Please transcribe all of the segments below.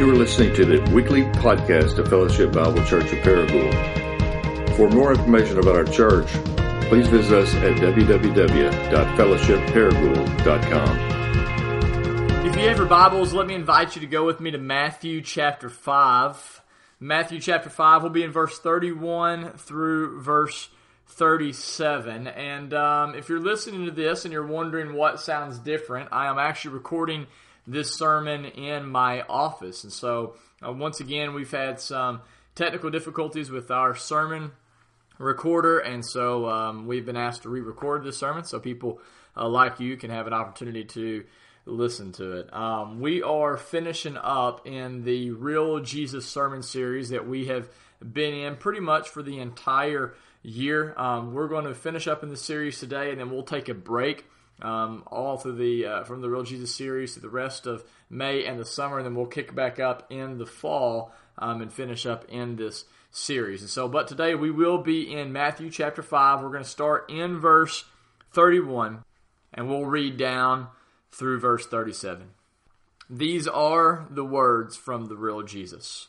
You are listening to the weekly podcast of Fellowship Bible Church of Paragould. For more information about our church, please visit us at www.fellowshipparagould.com. If you have your Bibles, let me invite you to go with me to Matthew chapter 5. Matthew chapter 5 will be in verse 31 through verse 37. And um, if you're listening to this and you're wondering what sounds different, I am actually recording this sermon in my office. And so, uh, once again, we've had some technical difficulties with our sermon recorder, and so um, we've been asked to re record this sermon so people uh, like you can have an opportunity to listen to it. Um, we are finishing up in the Real Jesus Sermon series that we have been in pretty much for the entire year. Um, we're going to finish up in the series today, and then we'll take a break um, all through the uh, from the Real Jesus series to the rest of May and the summer, and then we'll kick back up in the fall um, and finish up in this series. And so, but today we will be in Matthew chapter five. We're going to start in verse thirty-one, and we'll read down through verse thirty-seven. These are the words from the real Jesus.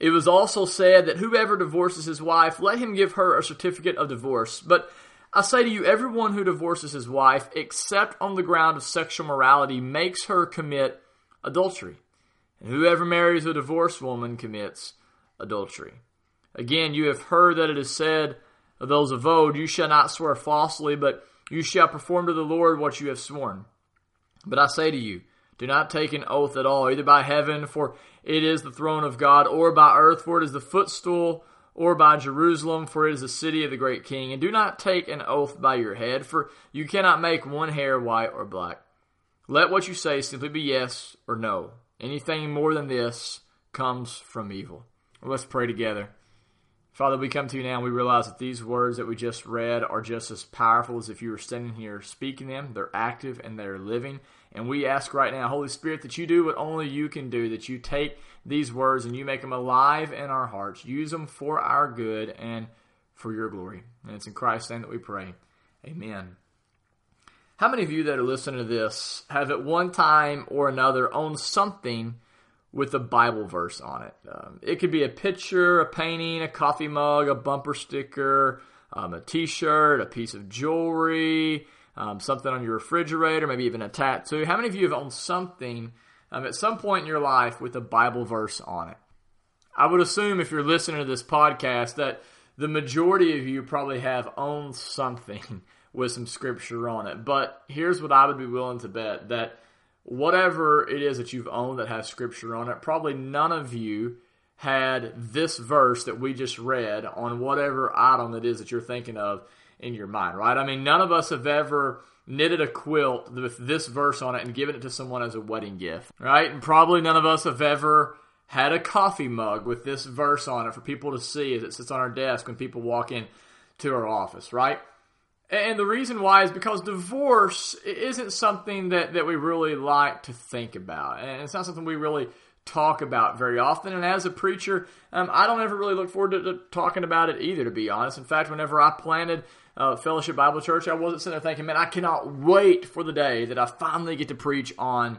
It was also said that whoever divorces his wife, let him give her a certificate of divorce. But I say to you, everyone who divorces his wife, except on the ground of sexual morality, makes her commit adultery. And whoever marries a divorced woman commits adultery. Again, you have heard that it is said of those of old, You shall not swear falsely, but you shall perform to the Lord what you have sworn. But I say to you, do not take an oath at all, either by heaven, for it is the throne of God, or by earth, for it is the footstool or by Jerusalem, for it is the city of the great king. And do not take an oath by your head, for you cannot make one hair white or black. Let what you say simply be yes or no. Anything more than this comes from evil. Let's pray together. Father, we come to you now and we realize that these words that we just read are just as powerful as if you were standing here speaking them. They're active and they're living. And we ask right now, Holy Spirit, that you do what only you can do, that you take these words and you make them alive in our hearts. Use them for our good and for your glory. And it's in Christ's name that we pray. Amen. How many of you that are listening to this have at one time or another owned something with a Bible verse on it? Um, it could be a picture, a painting, a coffee mug, a bumper sticker, um, a t shirt, a piece of jewelry, um, something on your refrigerator, maybe even a tattoo. How many of you have owned something um, at some point in your life with a Bible verse on it? I would assume if you're listening to this podcast that the majority of you probably have owned something with some scripture on it. But here's what I would be willing to bet that whatever it is that you've owned that has scripture on it, probably none of you had this verse that we just read on whatever item it is that you're thinking of in your mind, right? I mean, none of us have ever knitted a quilt with this verse on it and given it to someone as a wedding gift, right? And probably none of us have ever had a coffee mug with this verse on it for people to see as it sits on our desk when people walk in to our office, right? And the reason why is because divorce isn't something that, that we really like to think about. And it's not something we really talk about very often. And as a preacher, um, I don't ever really look forward to, to, talking about it either, to be honest. In fact, whenever I planted uh, Fellowship Bible Church, I wasn't sitting there thinking, man, I cannot wait for the day that I finally get to preach on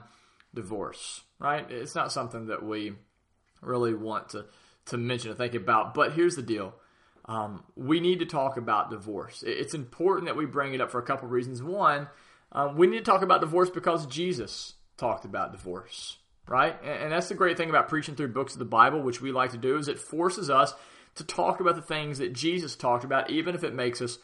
divorce, right? It's not something that we really want to, to mention or think about. But here's the deal um, we need to talk about divorce. It's important that we bring it up for a couple reasons. One, um, we need to talk about divorce because Jesus talked about divorce, right? And, that's the great thing about preaching through books of the Bible, which we like to do, is it forces us to talk about the things that Jesus talked about, even if it makes us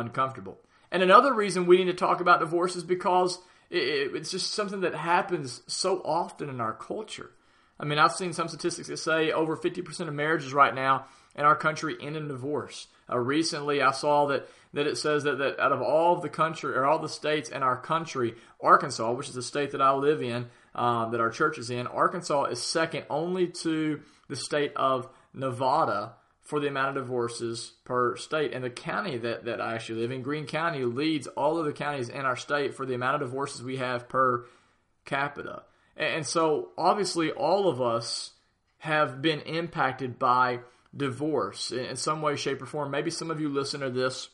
uncomfortable. And another reason we need to talk about divorce is because it's just something that happens so often in our culture. I mean, I've seen some statistics that say over 50% of marriages right now in our country end in divorce. Uh, recently, I saw that, that it says that, that out of all of the country or all the states in our country, Arkansas, which is the state that I live in, um, that our church is in, Arkansas is second only to the state of Nevada for the amount of divorces per state. And the county that, that I actually live in, Greene County, leads all of the counties in our state for the amount of divorces we have per capita. And so, obviously, all of us have been impacted by divorce in some way, shape, or form. Maybe some of you listen to this,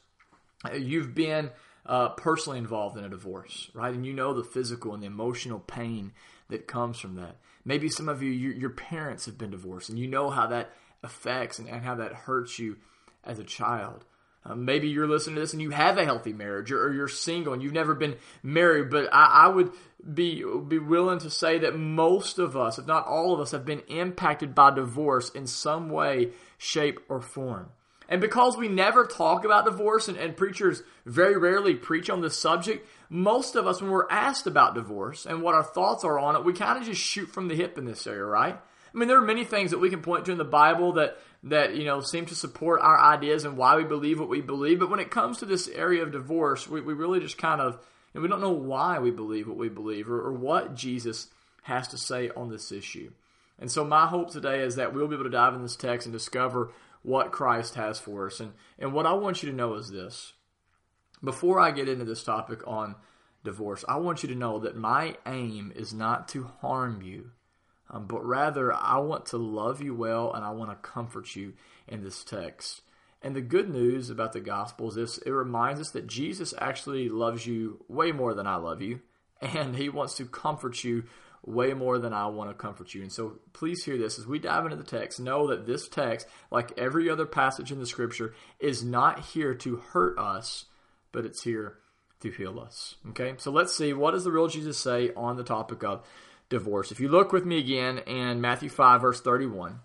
you've been uh, personally involved in a divorce, right? And you know the physical and the emotional pain that comes from that. Maybe some of you, your, your parents have been divorced, and you know how that affects and, and how that hurts you as a child. Um, maybe you're listening to this and you have a healthy marriage, or, or you're single and you've never been married. But I, I, would be be willing to say that most of us, if not all of us, have been impacted by divorce in some way, shape, or form. And because we never talk about divorce and, and preachers very rarely preach on this subject, most of us, when we're asked about divorce and what our thoughts are on it, we kind of just shoot from the hip in this area, right? I mean, there are many things that we can point to in the Bible that that you know seem to support our ideas and why we believe what we believe. But when it comes to this area of divorce, we, we really just kind of know, we don't know why we believe what we believe or, or what Jesus has to say on this issue. And so my hope today is that we'll be able to dive in this text and discover what Christ has for us. And and what I want you to know is this. Before I get into this topic on divorce, I want you to know that my aim is not to harm you um, but rather I want to love you well and I want to comfort you in this text. And the good news about the gospel is it reminds us that Jesus actually loves you way more than I love you, and he wants to comfort you way more than I want to comfort you. And so please hear this as we dive into the text. Know that this text, like every other passage in the scripture, is not here to hurt us, but it's here to heal us. Okay? So let's see what does the real Jesus say on the topic of divorce. If you look with me again in Matthew 5, verse 31,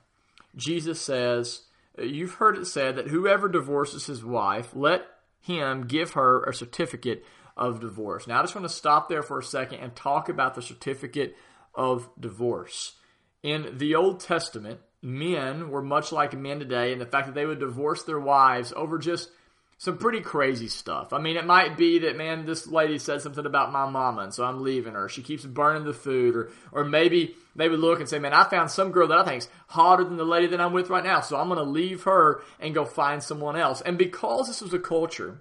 Jesus says, You've heard it said that whoever divorces his wife, let him give her a certificate of divorce. Now, I just want to stop there for a second and talk about the certificate of divorce. In the Old Testament, men were much like men today in the fact that they would divorce their wives over just some pretty crazy stuff. I mean, it might be that man, this lady said something about my mama, and so I'm leaving her. She keeps burning the food, or or maybe would look and say, man, I found some girl that I think's hotter than the lady that I'm with right now, so I'm to leave her and go find someone else. And because this was a culture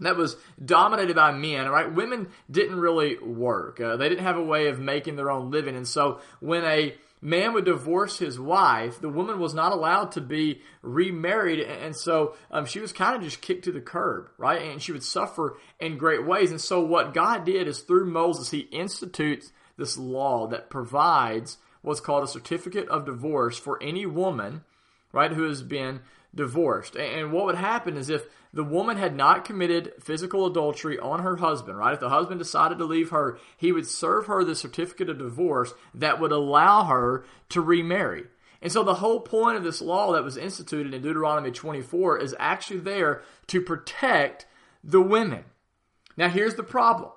that was dominated by men, right? Women didn't really work. Uh, they didn't have a way of making their own living, and so when a man would divorce his wife, the woman was not allowed to be remarried, and so um, she was kind of just kicked to the curb, right? And she would suffer in great ways. And so, what God did is through Moses, He institutes this law that provides what's called a certificate of divorce for any woman, right, who has been divorced. And what would happen is if the woman had not committed physical adultery on her husband, right? If the husband decided to leave her, he would serve her the certificate of divorce that would allow her to remarry. And so the whole point of this law that was instituted in Deuteronomy 24 is actually there to protect the women. Now here's the problem.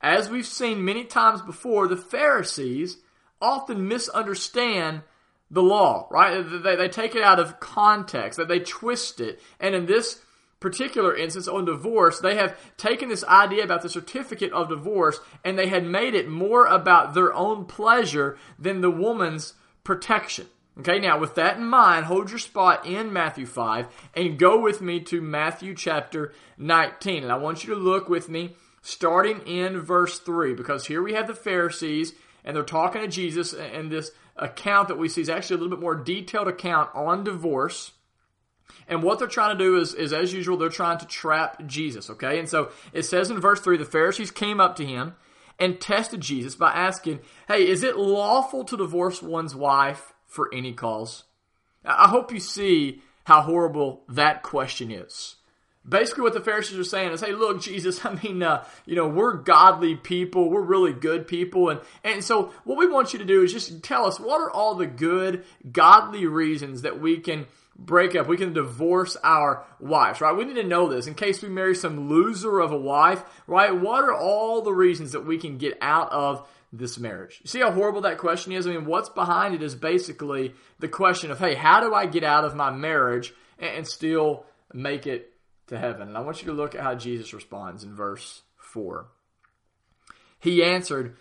As we've seen many times before, the Pharisees often misunderstand the law, right? They, they take it out of context, that they twist it. And in this particular instance on divorce, they have taken this idea about the certificate of divorce and they had made it more about their own pleasure than the woman's protection. Okay, now with that in mind, hold your spot in Matthew 5 and go with me to Matthew chapter 19. And I want you to look with me starting in verse 3 because here we have the Pharisees and they're talking to Jesus and this account that we see is actually a little bit more detailed account on divorce. And what they're trying to do is, is, as usual, they're trying to trap Jesus, okay? And so it says in verse 3 the Pharisees came up to him and tested Jesus by asking, Hey, is it lawful to divorce one's wife for any cause? I hope you see how horrible that question is. Basically, what the Pharisees are saying is, "Hey, look, Jesus. I mean, uh, you know, we're godly people. We're really good people, and and so what we want you to do is just tell us what are all the good, godly reasons that we can break up, we can divorce our wives, right? We need to know this in case we marry some loser of a wife, right? What are all the reasons that we can get out of this marriage? You see how horrible that question is? I mean, what's behind it is basically the question of, hey, how do I get out of my marriage and still make it to heaven? And I want you to look at how Jesus responds in verse 4. He answered,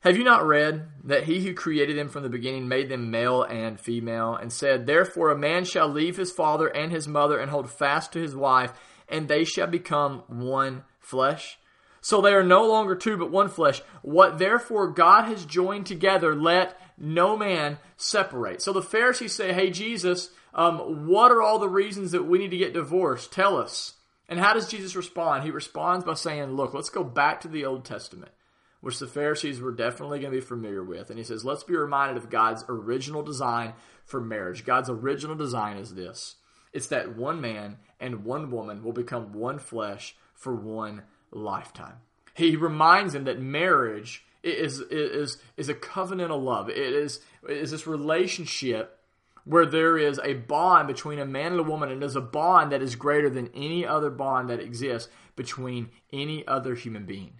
have you not read that he who created them from the beginning made them male and female, and said, Therefore a man shall leave his father and his mother and hold fast to his wife, and they shall become one flesh? So they are no longer two, but one flesh. What therefore God has joined together, let no man separate. So the Pharisees say, Hey, Jesus, um, what are all the reasons that we need to get divorced? Tell us. And how does Jesus respond? He responds by saying, Look, let's go back to the Old Testament, which the Pharisees were definitely going to be familiar with. And he says, Let's be reminded of God's original design for marriage. God's original design is this it's that one man and one woman will become one flesh for one lifetime. He reminds them that marriage is, is, is a covenantal love. It is, is this relationship where there is a bond between a man and a woman, and there's a bond that is greater than any other bond that exists between any other human being.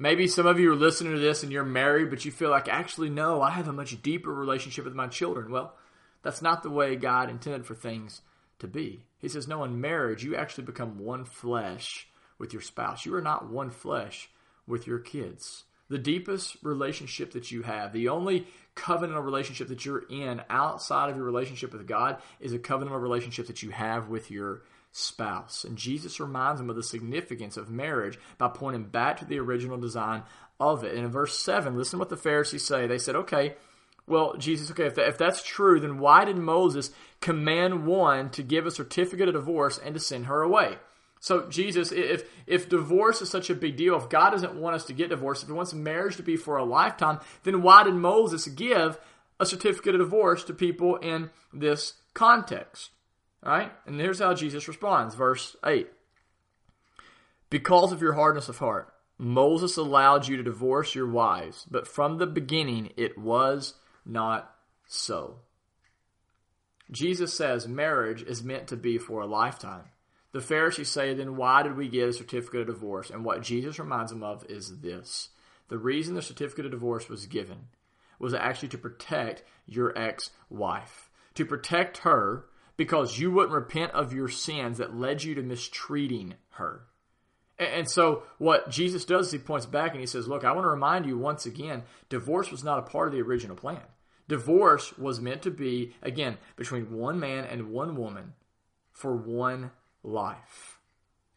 Maybe some of you are listening to this and you're married, but you feel like, actually, no, I have a much deeper relationship with my children. Well, that's not the way God intended for things to be. He says, no, in marriage, you actually become one flesh with your spouse. You are not one flesh with your kids. The deepest relationship that you have, the only covenantal relationship that you're in outside of your relationship with God is a covenantal relationship that you have with your spouse. And Jesus reminds them of the significance of marriage by pointing back to the original design of it. And in verse 7, listen what the Pharisees say. They said, okay, well, Jesus, okay, if, that, if that's true, then why did Moses command one to give a certificate of divorce and to send her away? So Jesus, if if divorce is such a big deal, if God doesn't want us to get divorced, if He wants marriage to be for a lifetime, then why did Moses give a certificate of divorce to people in this context? Right, and here's how Jesus responds, verse eight. Because of your hardness of heart, Moses allowed you to divorce your wives, but from the beginning it was not so. Jesus says marriage is meant to be for a lifetime. The Pharisees say, then why did we get a certificate of divorce? And what Jesus reminds them of is this. The reason the certificate of divorce was given was actually to protect your ex wife, to protect her because you wouldn't repent of your sins that led you to mistreating her. And so, what Jesus does is he points back and he says, Look, I want to remind you once again divorce was not a part of the original plan. Divorce was meant to be, again, between one man and one woman for one life.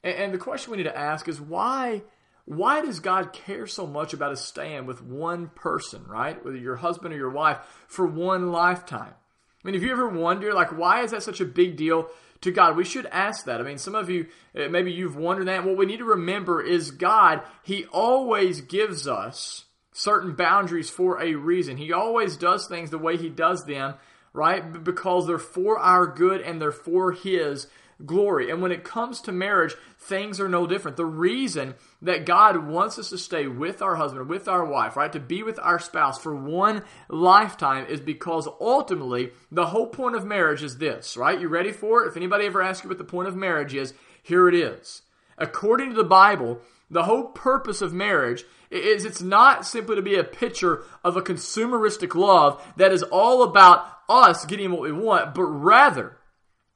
And, the question we need to ask is why why does God care so much about us stand with one person, right? Whether your husband or your wife, for one lifetime? I mean, if you ever wonder, like, why is that such a big deal to God? We should ask that. I mean, some of you, eh, maybe you've wondered that. What we need to remember is God, He always gives us certain boundaries for a reason. He always does things the way He does them, right? Because they're for our good and they're for His glory. And when it comes to marriage, things are no different. The reason that God wants us to stay with our husband, with our wife, right, to be with our spouse for one lifetime is because ultimately the whole point of marriage is this, right? You ready for it? If anybody ever asks you what the point of marriage is, here it is. According to the Bible, the whole purpose of marriage is it's not simply to be a picture of a consumeristic love that is all about us getting what we want, but rather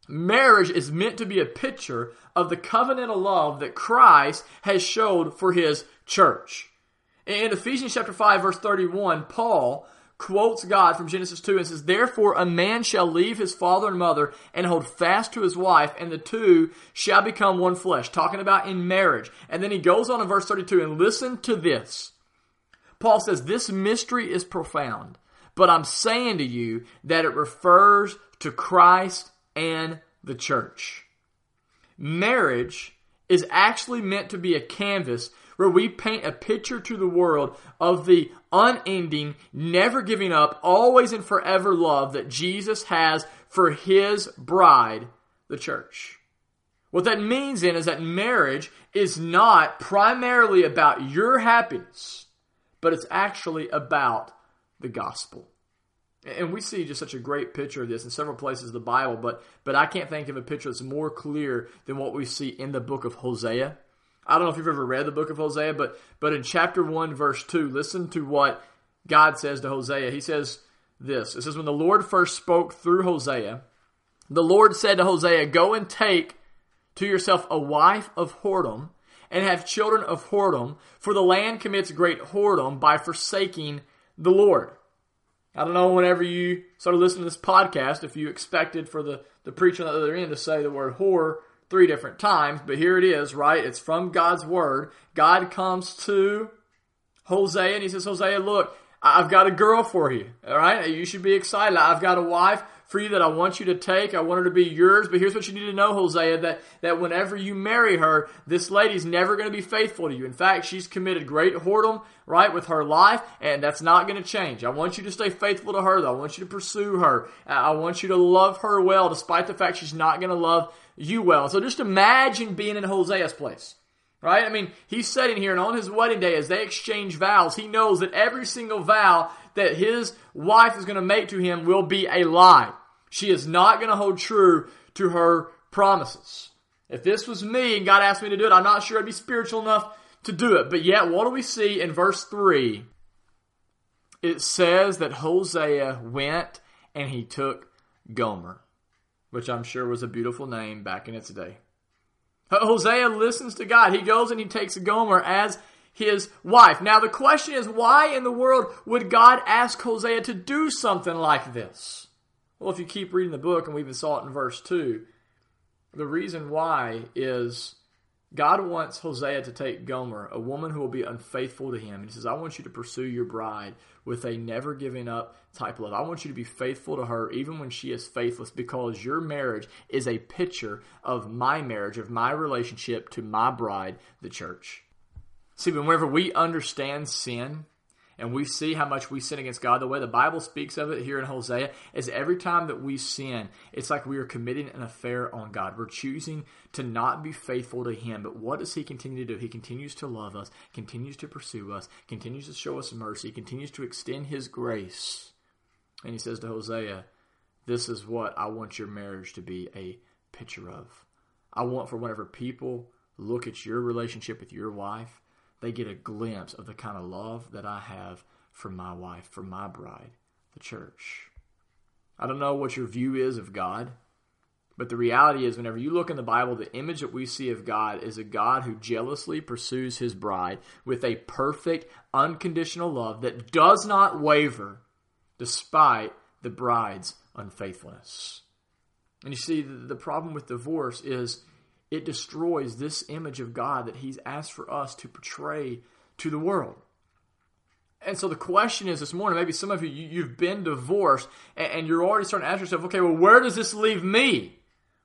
Marriage is meant to be a picture of the covenantal love that Christ has showed for his church. In Ephesians chapter 5 verse 31, Paul quotes God from Genesis 2 and says, Therefore a man shall leave his father and mother and hold fast to his wife, and the two shall become one flesh. Talking about in marriage. And then he goes on in verse 32 and listen to this. Paul says, This mystery is profound, but I'm saying to you that it refers to Christ and the church. Marriage is actually meant to be a canvas where we paint a picture to the world of the unending, never giving up, always and forever love that Jesus has for his bride, the church. What that means then is that marriage is not primarily about your happiness, but it's actually about the gospel. And we see just such a great picture of this in several places of the Bible, but but I can't think of a picture that's more clear than what we see in the book of Hosea. I don't know if you've ever read the book of Hosea, but but in chapter 1 verse 2, listen to what God says to Hosea. He says this. It says when the Lord first spoke through Hosea, the Lord said to Hosea, "Go and take to yourself a wife of whoredom and have children of whoredom, for the land commits great whoredom by forsaking the Lord." I don't know whenever you started listening to this podcast if you expected for the, the preacher on the other end to say the word whore three different times, but here it is, right? It's from God's word. God comes to Hosea and he says, Hosea, look, I've got a girl for you. All right. You should be excited. I've got a wife for you that I want you to take. I want her to be yours. But here's what you need to know, Hosea, that, that whenever you marry her, this lady's never going to be faithful to you. In fact, she's committed great whoredom, right, with her life, and that's not going to change. I want you to stay faithful to her, though. I want you to pursue her. I want you to love her well, despite the fact she's not going to love you well. So just imagine being in Hosea's place. Right? I mean, he's sitting here and on his wedding day, as they exchange vows, he knows that every single vow that his wife is going to make to him will be a lie. She is not going to hold true to her promises. If this was me and God asked me to do it, I'm not sure I'd be spiritual enough to do it. But yet, what do we see in verse 3? It says that Hosea went and he took Gomer, which I'm sure was a beautiful name back in its day. Uh, Hosea listens to God. He goes and he takes Gomer as his wife. Now the question is, why in the world would God ask Hosea to do something like this? Well, if you keep reading the book, and we even saw it in verse 2, the reason why is God wants Hosea to take Gomer, a woman who will be unfaithful to him. And he says, I want you to pursue your bride with a never giving up type of love. I want you to be faithful to her even when she is faithless because your marriage is a picture of my marriage, of my relationship to my bride, the church. See, whenever we understand sin, and we see how much we sin against God. The way the Bible speaks of it here in Hosea is every time that we sin, it's like we are committing an affair on God. We're choosing to not be faithful to Him. But what does He continue to do? He continues to love us, continues to pursue us, continues to show us mercy, continues to extend His grace. And He says to Hosea, This is what I want your marriage to be a picture of. I want for whenever people look at your relationship with your wife, they get a glimpse of the kind of love that I have for my wife, for my bride, the church. I don't know what your view is of God, but the reality is, whenever you look in the Bible, the image that we see of God is a God who jealously pursues his bride with a perfect, unconditional love that does not waver despite the bride's unfaithfulness. And you see, the problem with divorce is it destroys this image of God that He's asked for us to portray to the world. And so the question is this morning, maybe some of you, you have been divorced and, you're already starting to ask yourself, okay, well, where does this leave me?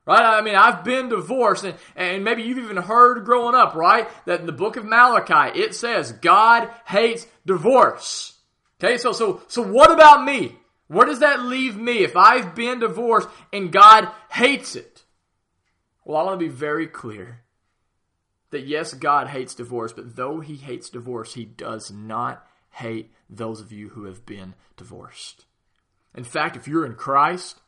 Right? I mean, I've been divorced and, and maybe you've even heard growing up, right? That in the book of Malachi, it says God hates divorce. Okay, so, so, so what about me? Where does that leave me if I've been divorced and God hates it? Well, I want to be very clear that yes, God hates divorce, but though he hates divorce, he does not hate those of you who have been divorced. In fact, if you're in Christ,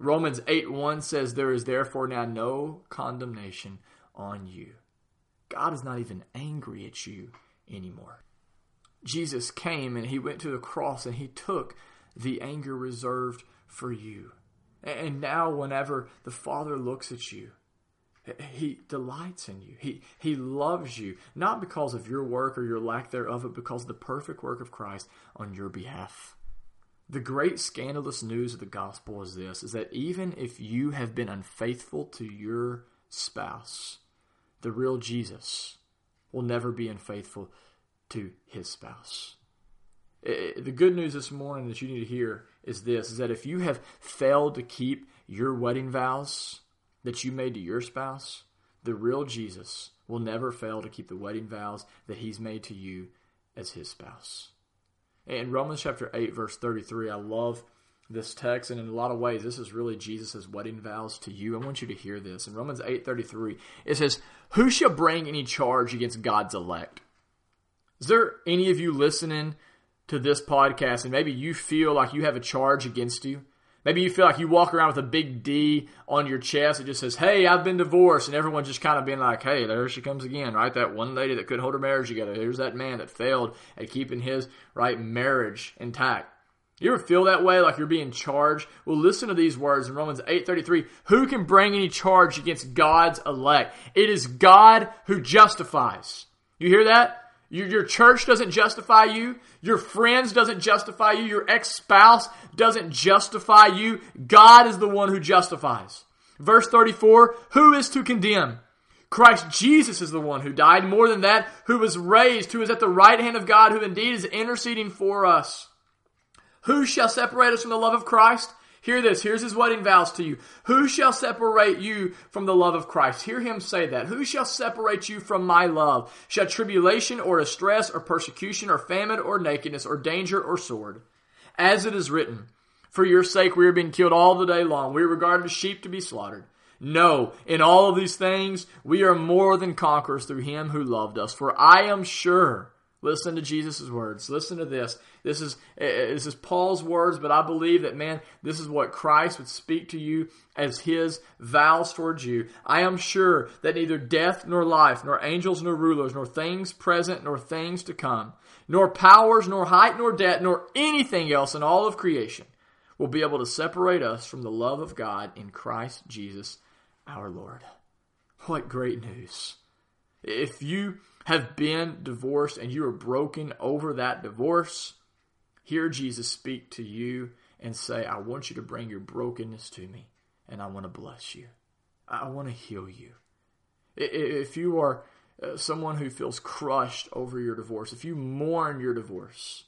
Romans 8 1 says, There is therefore now no condemnation on you. God is not even angry at you anymore. Jesus came and he went to the cross and he took the anger reserved for you. And now, whenever the Father looks at you, he delights in you. He, he loves you, not because of your work or your lack thereof, but because of the perfect work of Christ on your behalf. The great scandalous news of the gospel is this is that even if you have been unfaithful to your spouse, the real Jesus will never be unfaithful to his spouse. The good news this morning that you need to hear is this is that if you have failed to keep your wedding vows, that you made to your spouse, the real Jesus will never fail to keep the wedding vows that he's made to you as his spouse. In Romans chapter 8, verse 33, I love this text, and in a lot of ways, this is really Jesus' wedding vows to you. I want you to hear this. In Romans 8, 33, it says, Who shall bring any charge against God's elect? Is there any of you listening to this podcast and maybe you feel like you have a charge against you? Maybe you feel like you walk around with a big D on your chest. It just says, Hey, I've been divorced. And everyone's just kind of being like, Hey, there she comes again, right? That one lady that could hold her marriage together. Here's that man that failed at keeping his, right, marriage intact. You ever feel that way, like you're being charged? Well, listen to these words in Romans 8.33. Who can bring any charge against God's elect? It is God who justifies. You hear that? Your, your church doesn't justify you. Your friends doesn't justify you. Your ex-spouse doesn't justify you. God is the one who justifies. Verse 34, who is to condemn? Christ Jesus is the one who died. More than that, who was raised, who is at the right hand of God, who indeed is interceding for us. Who shall separate us from the love of Christ? Hear this. Here's his wedding vows to you. Who shall separate you from the love of Christ? Hear him say that. Who shall separate you from my love? Shall tribulation or distress or persecution or famine or nakedness or danger or sword? As it is written, for your sake we are being killed all the day long. We are regarded as sheep to be slaughtered. No, in all of these things we are more than conquerors through him who loved us. For I am sure Listen to Jesus' words. Listen to this. This is eh, eh, this is Paul's words, but I believe that man, this is what Christ would speak to you as his vows towards you. I am sure that neither death nor life, nor angels nor rulers, nor things present nor things to come, nor powers, nor height, nor depth, nor anything else in all of creation will be able to separate us from the love of God in Christ Jesus our Lord. What great news. If you have been divorced and you are broken over that divorce, hear Jesus speak to you and say, I want you to bring your brokenness to me and I want to bless you. I want to heal you. If you are uh, someone who feels crushed over your divorce, if you mourn your divorce,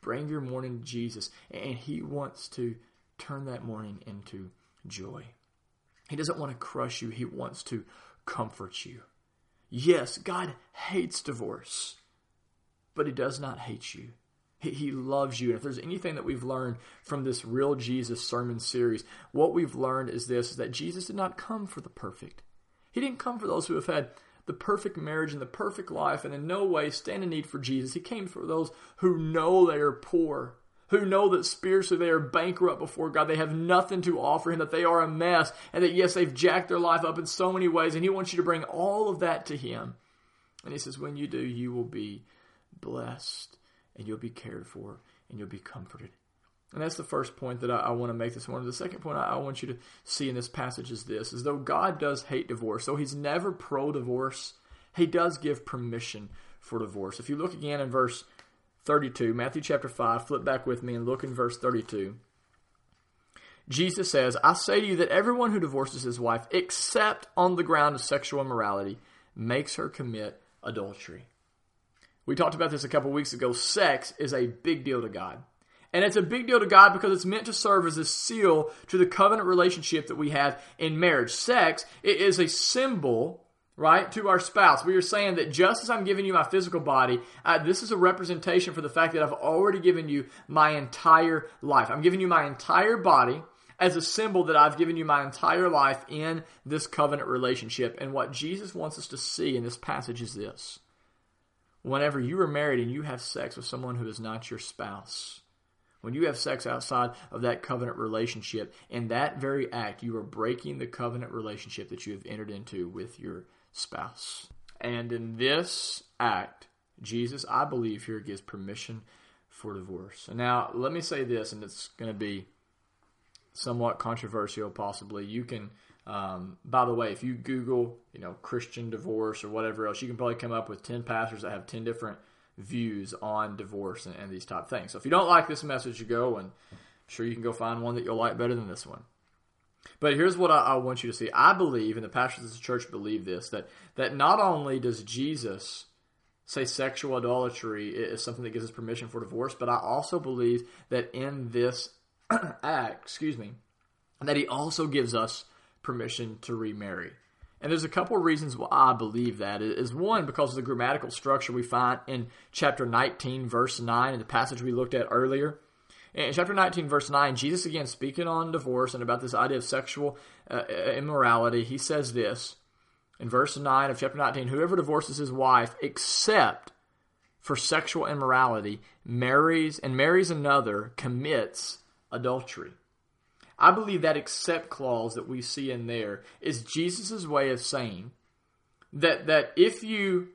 bring your mourning to Jesus and He wants to turn that mourning into joy. He doesn't want to crush you, He wants to comfort you. Yes, God hates divorce, but He does not hate you. He, loves you. And if there's anything that we've learned from this Real Jesus sermon series, what we've learned is this is that Jesus did not come for the perfect. He didn't come for those who have had the perfect marriage and the perfect life and in no way stand in need for Jesus. He came for those who know they are poor who know that spiritually they are bankrupt before God. They have nothing to offer Him, that they are a mess, and that yes, they've jacked their life up in so many ways, and He wants you to bring all of that to Him. And He says, when you do, you will be blessed, and you'll be cared for, and you'll be comforted. And that's the first point that I, I want to make this morning. The second point I, I want you to see in this passage is this, is though God does hate divorce, though He's never pro-divorce, He does give permission for divorce. If you look again in verse 32, Matthew chapter 5, flip back with me and look in verse 32. Jesus says, I say to you that everyone who divorces his wife, except on the ground of sexual immorality, makes her commit adultery. We talked about this a couple weeks ago. Sex is a big deal to God. And it's a big deal to God because it's meant to serve as a seal to the covenant relationship that we have in marriage. Sex is a symbol right, to our spouse. We are saying that just as I'm giving you my physical body, uh, this is a representation for the fact that I've already given you my entire life. I'm giving you my entire body as a symbol that I've given you my entire life in this covenant relationship. And what Jesus wants us to see in this passage is this. Whenever you are married and you have sex with someone who is not your spouse, when you have sex outside of that covenant relationship, in that very act, you are breaking the covenant relationship that you have entered into with your spouse. And in this act, Jesus, I believe, here gives permission for divorce. Now, let me say this, and it's going to be somewhat controversial, possibly. You can, um, by the way, if you Google, you know, Christian divorce or whatever else, you can probably come up with 10 pastors that have 10 different views on divorce and, and these type of things. So if you don't like this message, you go and I'm sure you can go find one that you'll like better than this one. But here's what I, I, want you to see. I believe, and the pastors of the church believe this, that, that not only does Jesus say sexual adultery is something that gives us permission for divorce, but I also believe that in this act, excuse me, that he also gives us permission to remarry. And there's a couple of reasons why I believe that. Is one, because of the grammatical structure we find in chapter 19, verse 9, in the passage we looked at earlier. In chapter 19, verse 9, Jesus again speaking on divorce and about this idea of sexual uh, immorality, he says this in verse 9 of chapter 19 Whoever divorces his wife except for sexual immorality marries and marries another commits adultery. I believe that except clause that we see in there is Jesus' way of saying that, that if you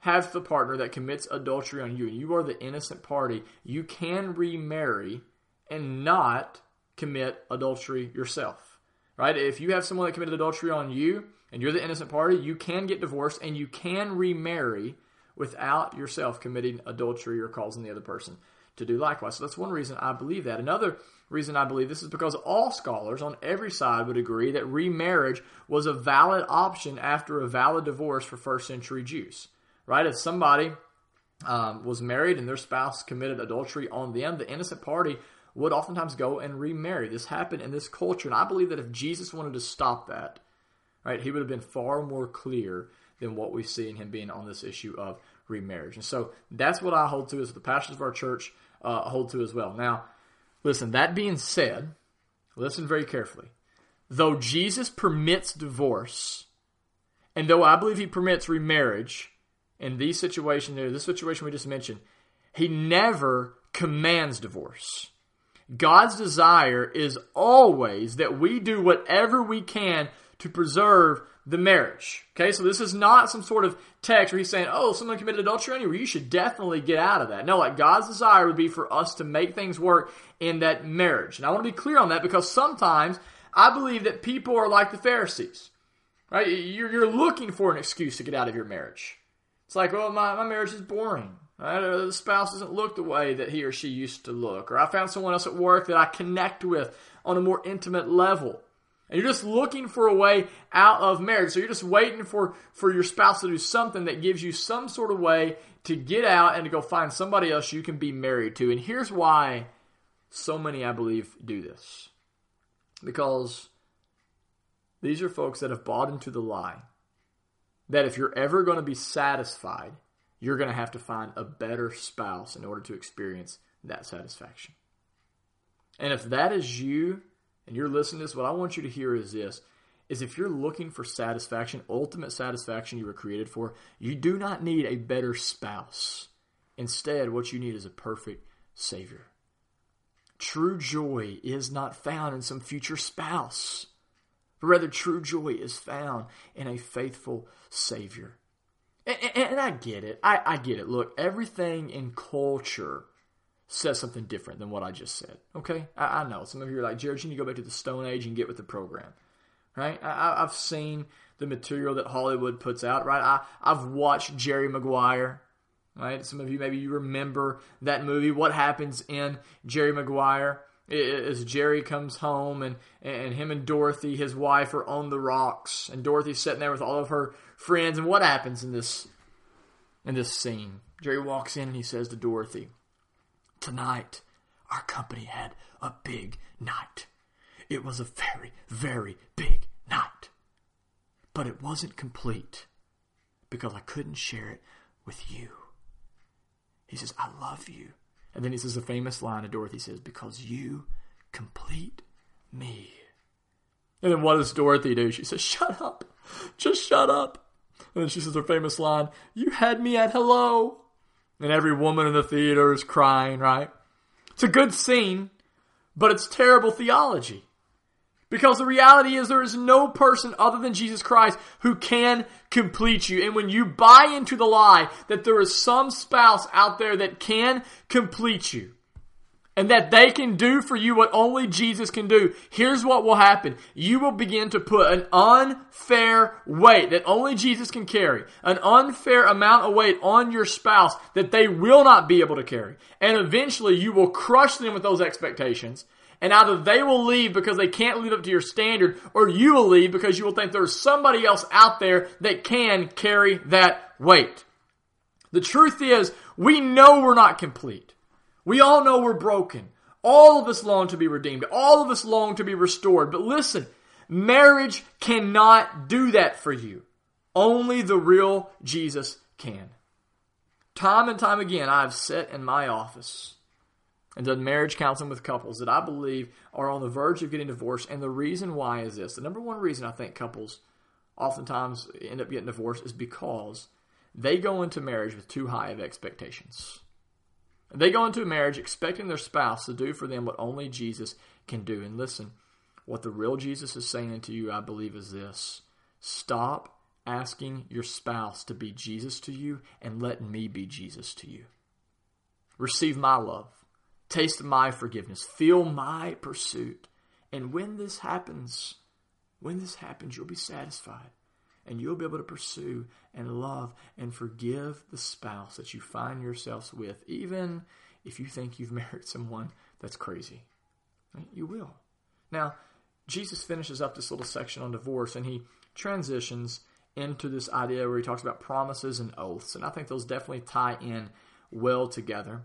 have the partner that commits adultery on you and you are the innocent party, you can remarry and not commit adultery yourself. Right? If you have someone that committed adultery on you and you're the innocent party, you can get divorced and you can remarry without yourself committing adultery or causing the other person to do likewise. So that's one reason I believe that. Another reason I believe this is because all scholars on every side would agree that remarriage was a valid option after a valid divorce for first century Jews right? If somebody um, was married and their spouse committed adultery on them, the innocent party would oftentimes go and remarry. This happened in this culture, and I believe that if Jesus wanted to stop that, right, he would have been far more clear than what we see in him being on this issue of remarriage. And so that's what I hold to as the pastors of our church uh, hold to as well. Now, listen, that being said, listen very carefully. Though Jesus permits divorce, and though I believe he permits remarriage in these situations, this situation we just mentioned, he never commands divorce. God's desire is always that we do whatever we can to preserve the marriage. Okay, so this is not some sort of text where he's saying, oh, someone committed adultery anywhere. You should definitely get out of that. No, like God's desire would be for us to make things work in that marriage. And I want to be clear on that because sometimes I believe that people are like the Pharisees, right? You're looking for an excuse to get out of your marriage. It's like, well, my, my marriage is boring. Right? Uh, the spouse doesn't look the way that he or she used to look. Or I found someone else at work that I connect with on a more intimate level. And you're just looking for a way out of marriage. So you're just waiting for, for your spouse to do something that gives you some sort of way to get out and to go find somebody else you can be married to. And here's why so many, I believe, do this. Because these are folks that have bought into the lie that if you're ever going to be satisfied, you're going to have to find a better spouse in order to experience that satisfaction. And if that is you, and you're listening to this, what I want you to hear is this is if you're looking for satisfaction, ultimate satisfaction you were created for, you do not need a better spouse. Instead, what you need is a perfect Savior. True joy is not found in some future spouse, but rather true joy is found in a faithful Savior. And, and, and I get it. I, I get it. Look, everything in culture says something different than what I just said. Okay, I, I know some of you are like, Jared, you need to go back to the Stone Age and get with the program, right? I, have seen the material that Hollywood puts out, right? I, I've watched Jerry Maguire, right? Some of you maybe you remember that movie. What happens in Jerry Maguire? As Jerry comes home and, and him and Dorothy, his wife, are on the rocks, and Dorothy's sitting there with all of her friends. And what happens in this in this scene? Jerry walks in and he says to Dorothy, Tonight, our company had a big night. It was a very, very big night. But it wasn't complete because I couldn't share it with you. He says, I love you. And then he says a famous line of Dorothy says, Because you complete me. And then what does Dorothy do? She says, Shut up. Just shut up. And then she says her famous line, You had me at hello and every woman in the theater is crying, right? It's a good scene, but it's terrible theology. Because the reality is there is no person other than Jesus Christ who can complete you. And when you buy into the lie that there is some spouse out there that can complete you, and that they can do for you what only Jesus can do, here's what will happen. You will begin to put an unfair weight that only Jesus can carry, an unfair amount of weight on your spouse that they will not be able to carry. And eventually you will crush them with those expectations. And either they will leave because they can't live up to your standard, or you will leave because you will think there's somebody else out there that can carry that weight. The truth is, we know we're not complete. We all know we're broken. All of us long to be redeemed. All of us long to be restored. But listen, marriage cannot do that for you. Only the real Jesus can. Time and time again, I've sat in my office and done marriage counseling with couples that I believe are on the verge of getting divorced. And the reason why is this the number one reason I think couples oftentimes end up getting divorced is because they go into marriage with too high of expectations. They go into a marriage expecting their spouse to do for them what only Jesus can do. And listen, what the real Jesus is saying to you, I believe, is this stop asking your spouse to be Jesus to you and let me be Jesus to you. Receive my love, taste my forgiveness, feel my pursuit. And when this happens, when this happens, you'll be satisfied and you'll be able to pursue and love and forgive the spouse that you find yourselves with, even if you think you've married someone that's crazy. You will. Now, Jesus finishes up this little section on divorce and he transitions into this idea where he talks about promises and oaths. And I think those definitely tie in well together.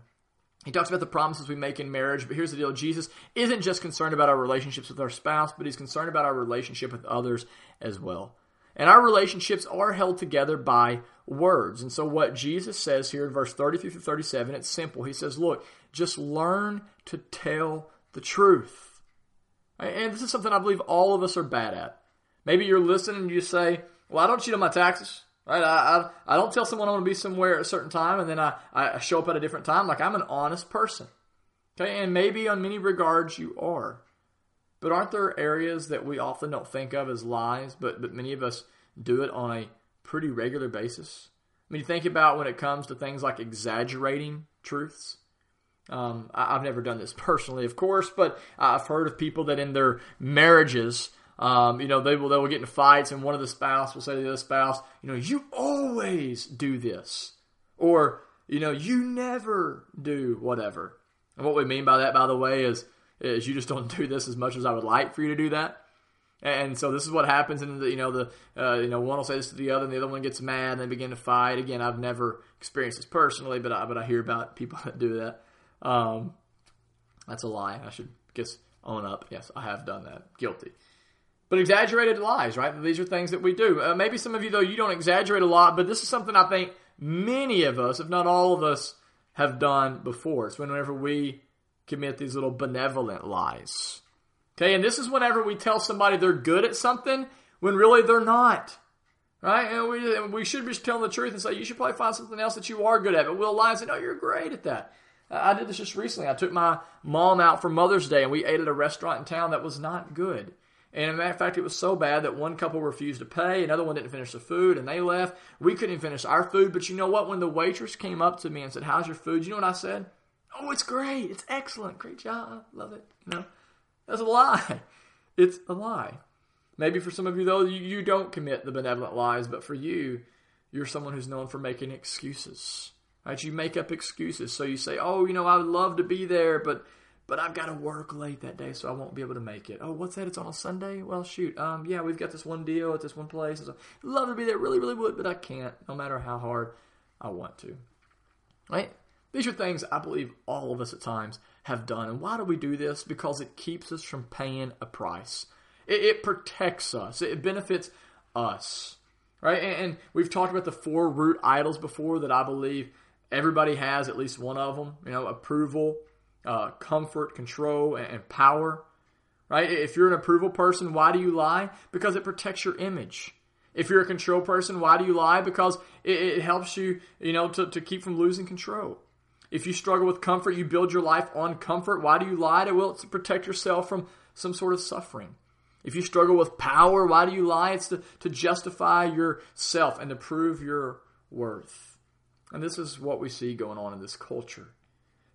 He talks about the promises we make in marriage, but here's the deal Jesus isn't just concerned about our relationships with our spouse, but he's concerned about our relationship with others as well. And our relationships are held together by words. And so, what Jesus says here in verse 33 through 37, it's simple. He says, Look, just learn to tell the truth. And this is something I believe all of us are bad at. Maybe you're listening and you say, Well, I don't cheat on my taxes. Right? I, I, I don't tell someone I'm going to be somewhere at a certain time and then I, I show up at a different time. Like I'm an honest person. Okay, and maybe on many regards you are. But aren't there areas that we often don't think of as lies, but, but many of us do it on a pretty regular basis? I mean, you think about when it comes to things like exaggerating truths. Um, I, have never done this personally, of course, but I've heard of people that in their marriages um, you know, they will they will get in fights, and one of the spouse will say to the other spouse, you know, you always do this, or you know, you never do whatever. And what we mean by that, by the way, is is you just don't do this as much as I would like for you to do that. And so this is what happens, and you know the uh, you know one will say this to the other, and the other one gets mad, and they begin to fight. Again, I've never experienced this personally, but I but I hear about people that do that. Um, that's a lie. I should guess own up. Yes, I have done that. Guilty but exaggerated lies, right? These are things that we do. Uh, maybe some of you, though, you don't exaggerate a lot, but this is something I think many of us, if not all of us, have done before. It's whenever we commit these little benevolent lies. Okay, and this is whenever we tell somebody they're good at something when really they're not. Right? And we, we should be telling the truth and say, you should probably find something else that you are good at. But we'll lie and say, no, you're great at that. I did this just recently. I took my mom out for Mother's Day and we ate at a restaurant in town that was not good. And in matter of fact, it was so bad that one couple refused to pay, another one didn't finish the food, and they left. We couldn't finish our food. But you know what? When the waitress came up to me and said, How's your food? You know what I said? Oh, it's great. It's excellent. Great job. Love it. You know, that's a lie. It's a lie. Maybe for some of you, though, you, you don't commit the benevolent lies, but for you, you're someone who's known for making excuses. Right? You make up excuses. So you say, Oh, you know, I would love to be there, but but I've got to work late that day, so I won't be able to make it. Oh, what's that? It's on a Sunday? Well, shoot. Um, yeah, we've got this one deal at this one place. So love to be there, really, really would, but I can't, no matter how hard I want to. Right? These are things I believe all of us at times have done. And why do we do this? Because it keeps us from paying a price. It, it protects us. It benefits us. Right? And, and we've talked about the four root idols before that I believe everybody has at least one of them. You know, approval, uh, comfort, control, and, power. Right? If you're an approval person, why do you lie? Because it protects your image. If you're a control person, why do you lie? Because it, it helps you, you know, to, to keep from losing control. If you struggle with comfort, you build your life on comfort. Why do you lie? Well, it's to protect yourself from some sort of suffering. If you struggle with power, why do you lie? It's to, to justify yourself and to prove your worth. And this is what we see going on in this culture.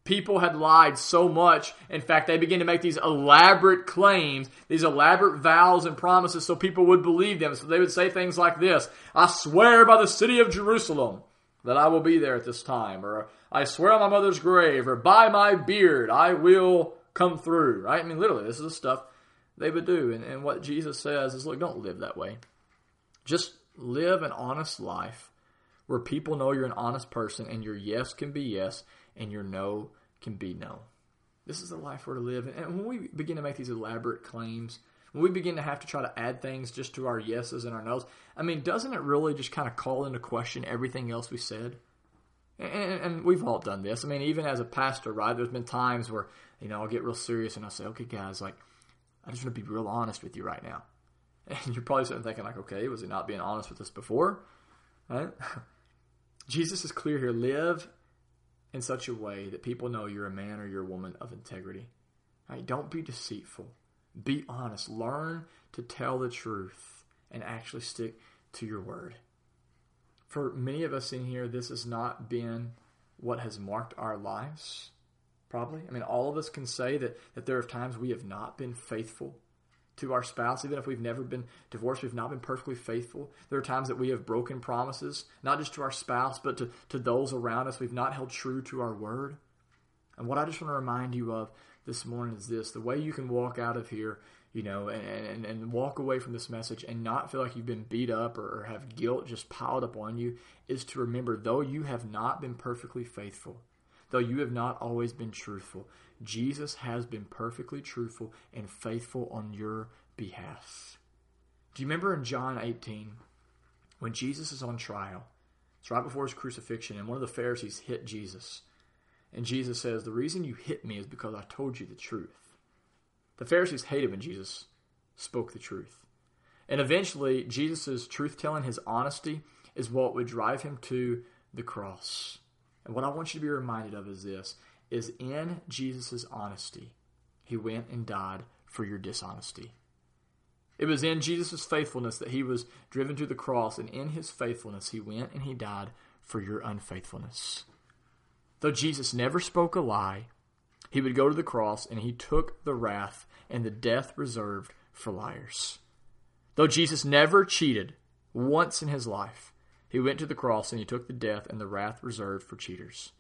People had lied so much. In fact, they began to make these elaborate claims, these elaborate vows and promises so people would believe them. So they would say things like this I swear by the city of Jerusalem that I will be there at this time, or I swear on my mother's grave, or by my beard I will come through. Right? I mean, literally, this is the stuff they would do. And, and what Jesus says is look, don't live that way. Just live an honest life where people know you're an honest person and your yes can be yes and your no can be no. This is the life we're to live. And when we begin to make these elaborate claims, when we begin to have to try to add things just to our yeses and our nos, I mean, doesn't it really just kind of call into question everything else we said? And, and, we've all done this. I mean, even as a pastor, right? There's been times where, you know, I'll get real serious and I'll say, okay, guys, like, I just want to be real honest with you right now. And you're probably sitting thinking, like, okay, was he not being honest with us before? Right? Jesus is clear here. Live in such a way that people know you're a man or you're a woman of integrity. Right? Don't be deceitful. Be honest. Learn to tell the truth and actually stick to your word. For many of us in here, this has not been what has marked our lives, probably. I mean, all of us can say that, that there are times we have not been faithful to our spouse, even if we've never been divorced, we've not been perfectly faithful. There are times that we have broken promises, not just to our spouse, but to, to those around us. We've not held true to our word. And what I just want to remind you of this morning is this the way you can walk out of here you know, and, and, and walk away from this message and not feel like you've been beat up or, or have guilt just piled up on you is to remember, though you have not been perfectly faithful, though you have not always been truthful, Jesus has been perfectly truthful and faithful on your behalf. Do you remember in John 18 when Jesus is on trial? It's right before his crucifixion, and one of the Pharisees hit Jesus. And Jesus says, The reason you hit me is because I told you the truth. The Pharisees hated when Jesus spoke the truth. And eventually, Jesus' truth telling, his honesty, is what would drive him to the cross. And what I want you to be reminded of is this is in Jesus' honesty, he went and died for your dishonesty. It was in Jesus' faithfulness that he was driven to the cross, and in his faithfulness, he went and he died for your unfaithfulness. Though Jesus never spoke a lie, he would go to the cross and he took the wrath and the death reserved for liars. Though Jesus never cheated once in his life, he went to the cross and he took the death and the wrath reserved for cheaters.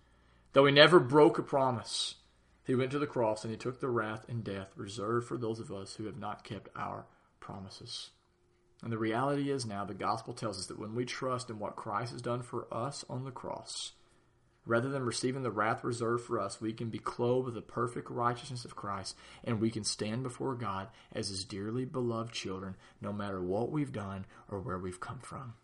Though he never broke a promise, he went to the cross and he took the wrath and death reserved for those of us who have not kept our promises. And the reality is now the gospel tells us that when we trust in what Christ has done for us on the cross, rather than receiving the wrath reserved for us, we can be clothed with the perfect righteousness of Christ and we can stand before God as his dearly beloved children no matter what we've done or where we've come from.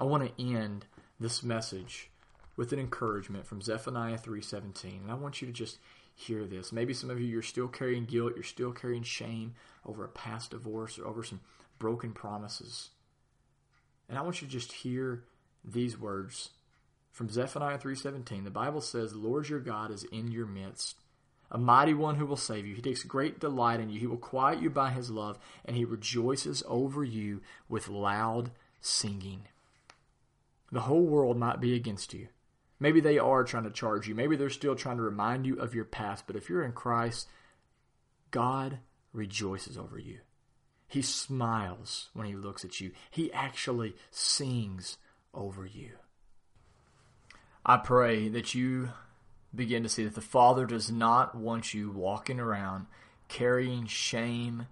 I want to end this message with an encouragement from Zephaniah 3:17. And I want you to just hear this. Maybe some of you you're still carrying guilt, you're still carrying shame over a past divorce or over some broken promises. And I want you to just hear these words from Zephaniah 3:17. The Bible says, "The Lord your God is in your midst, a mighty one who will save you. He takes great delight in you. He will quiet you by his love, and he rejoices over you with loud singing." The whole world might be against you. Maybe they are trying to charge you. Maybe they're still trying to remind you of your past. But if you're in Christ, God rejoices over you. He smiles when he looks at you. He actually sings over you. I pray that you begin to see that the Father does not want you walking around carrying shame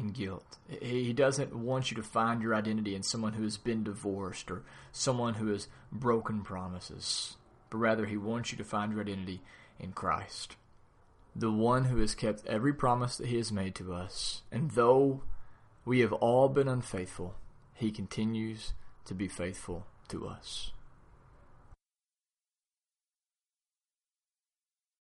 and guilt. He doesn't want you to find your identity in someone who has been divorced or someone who has broken promises but rather he wants you to find your identity in Christ, the one who has kept every promise that he has made to us. And though we have all been unfaithful, he continues to be faithful to us.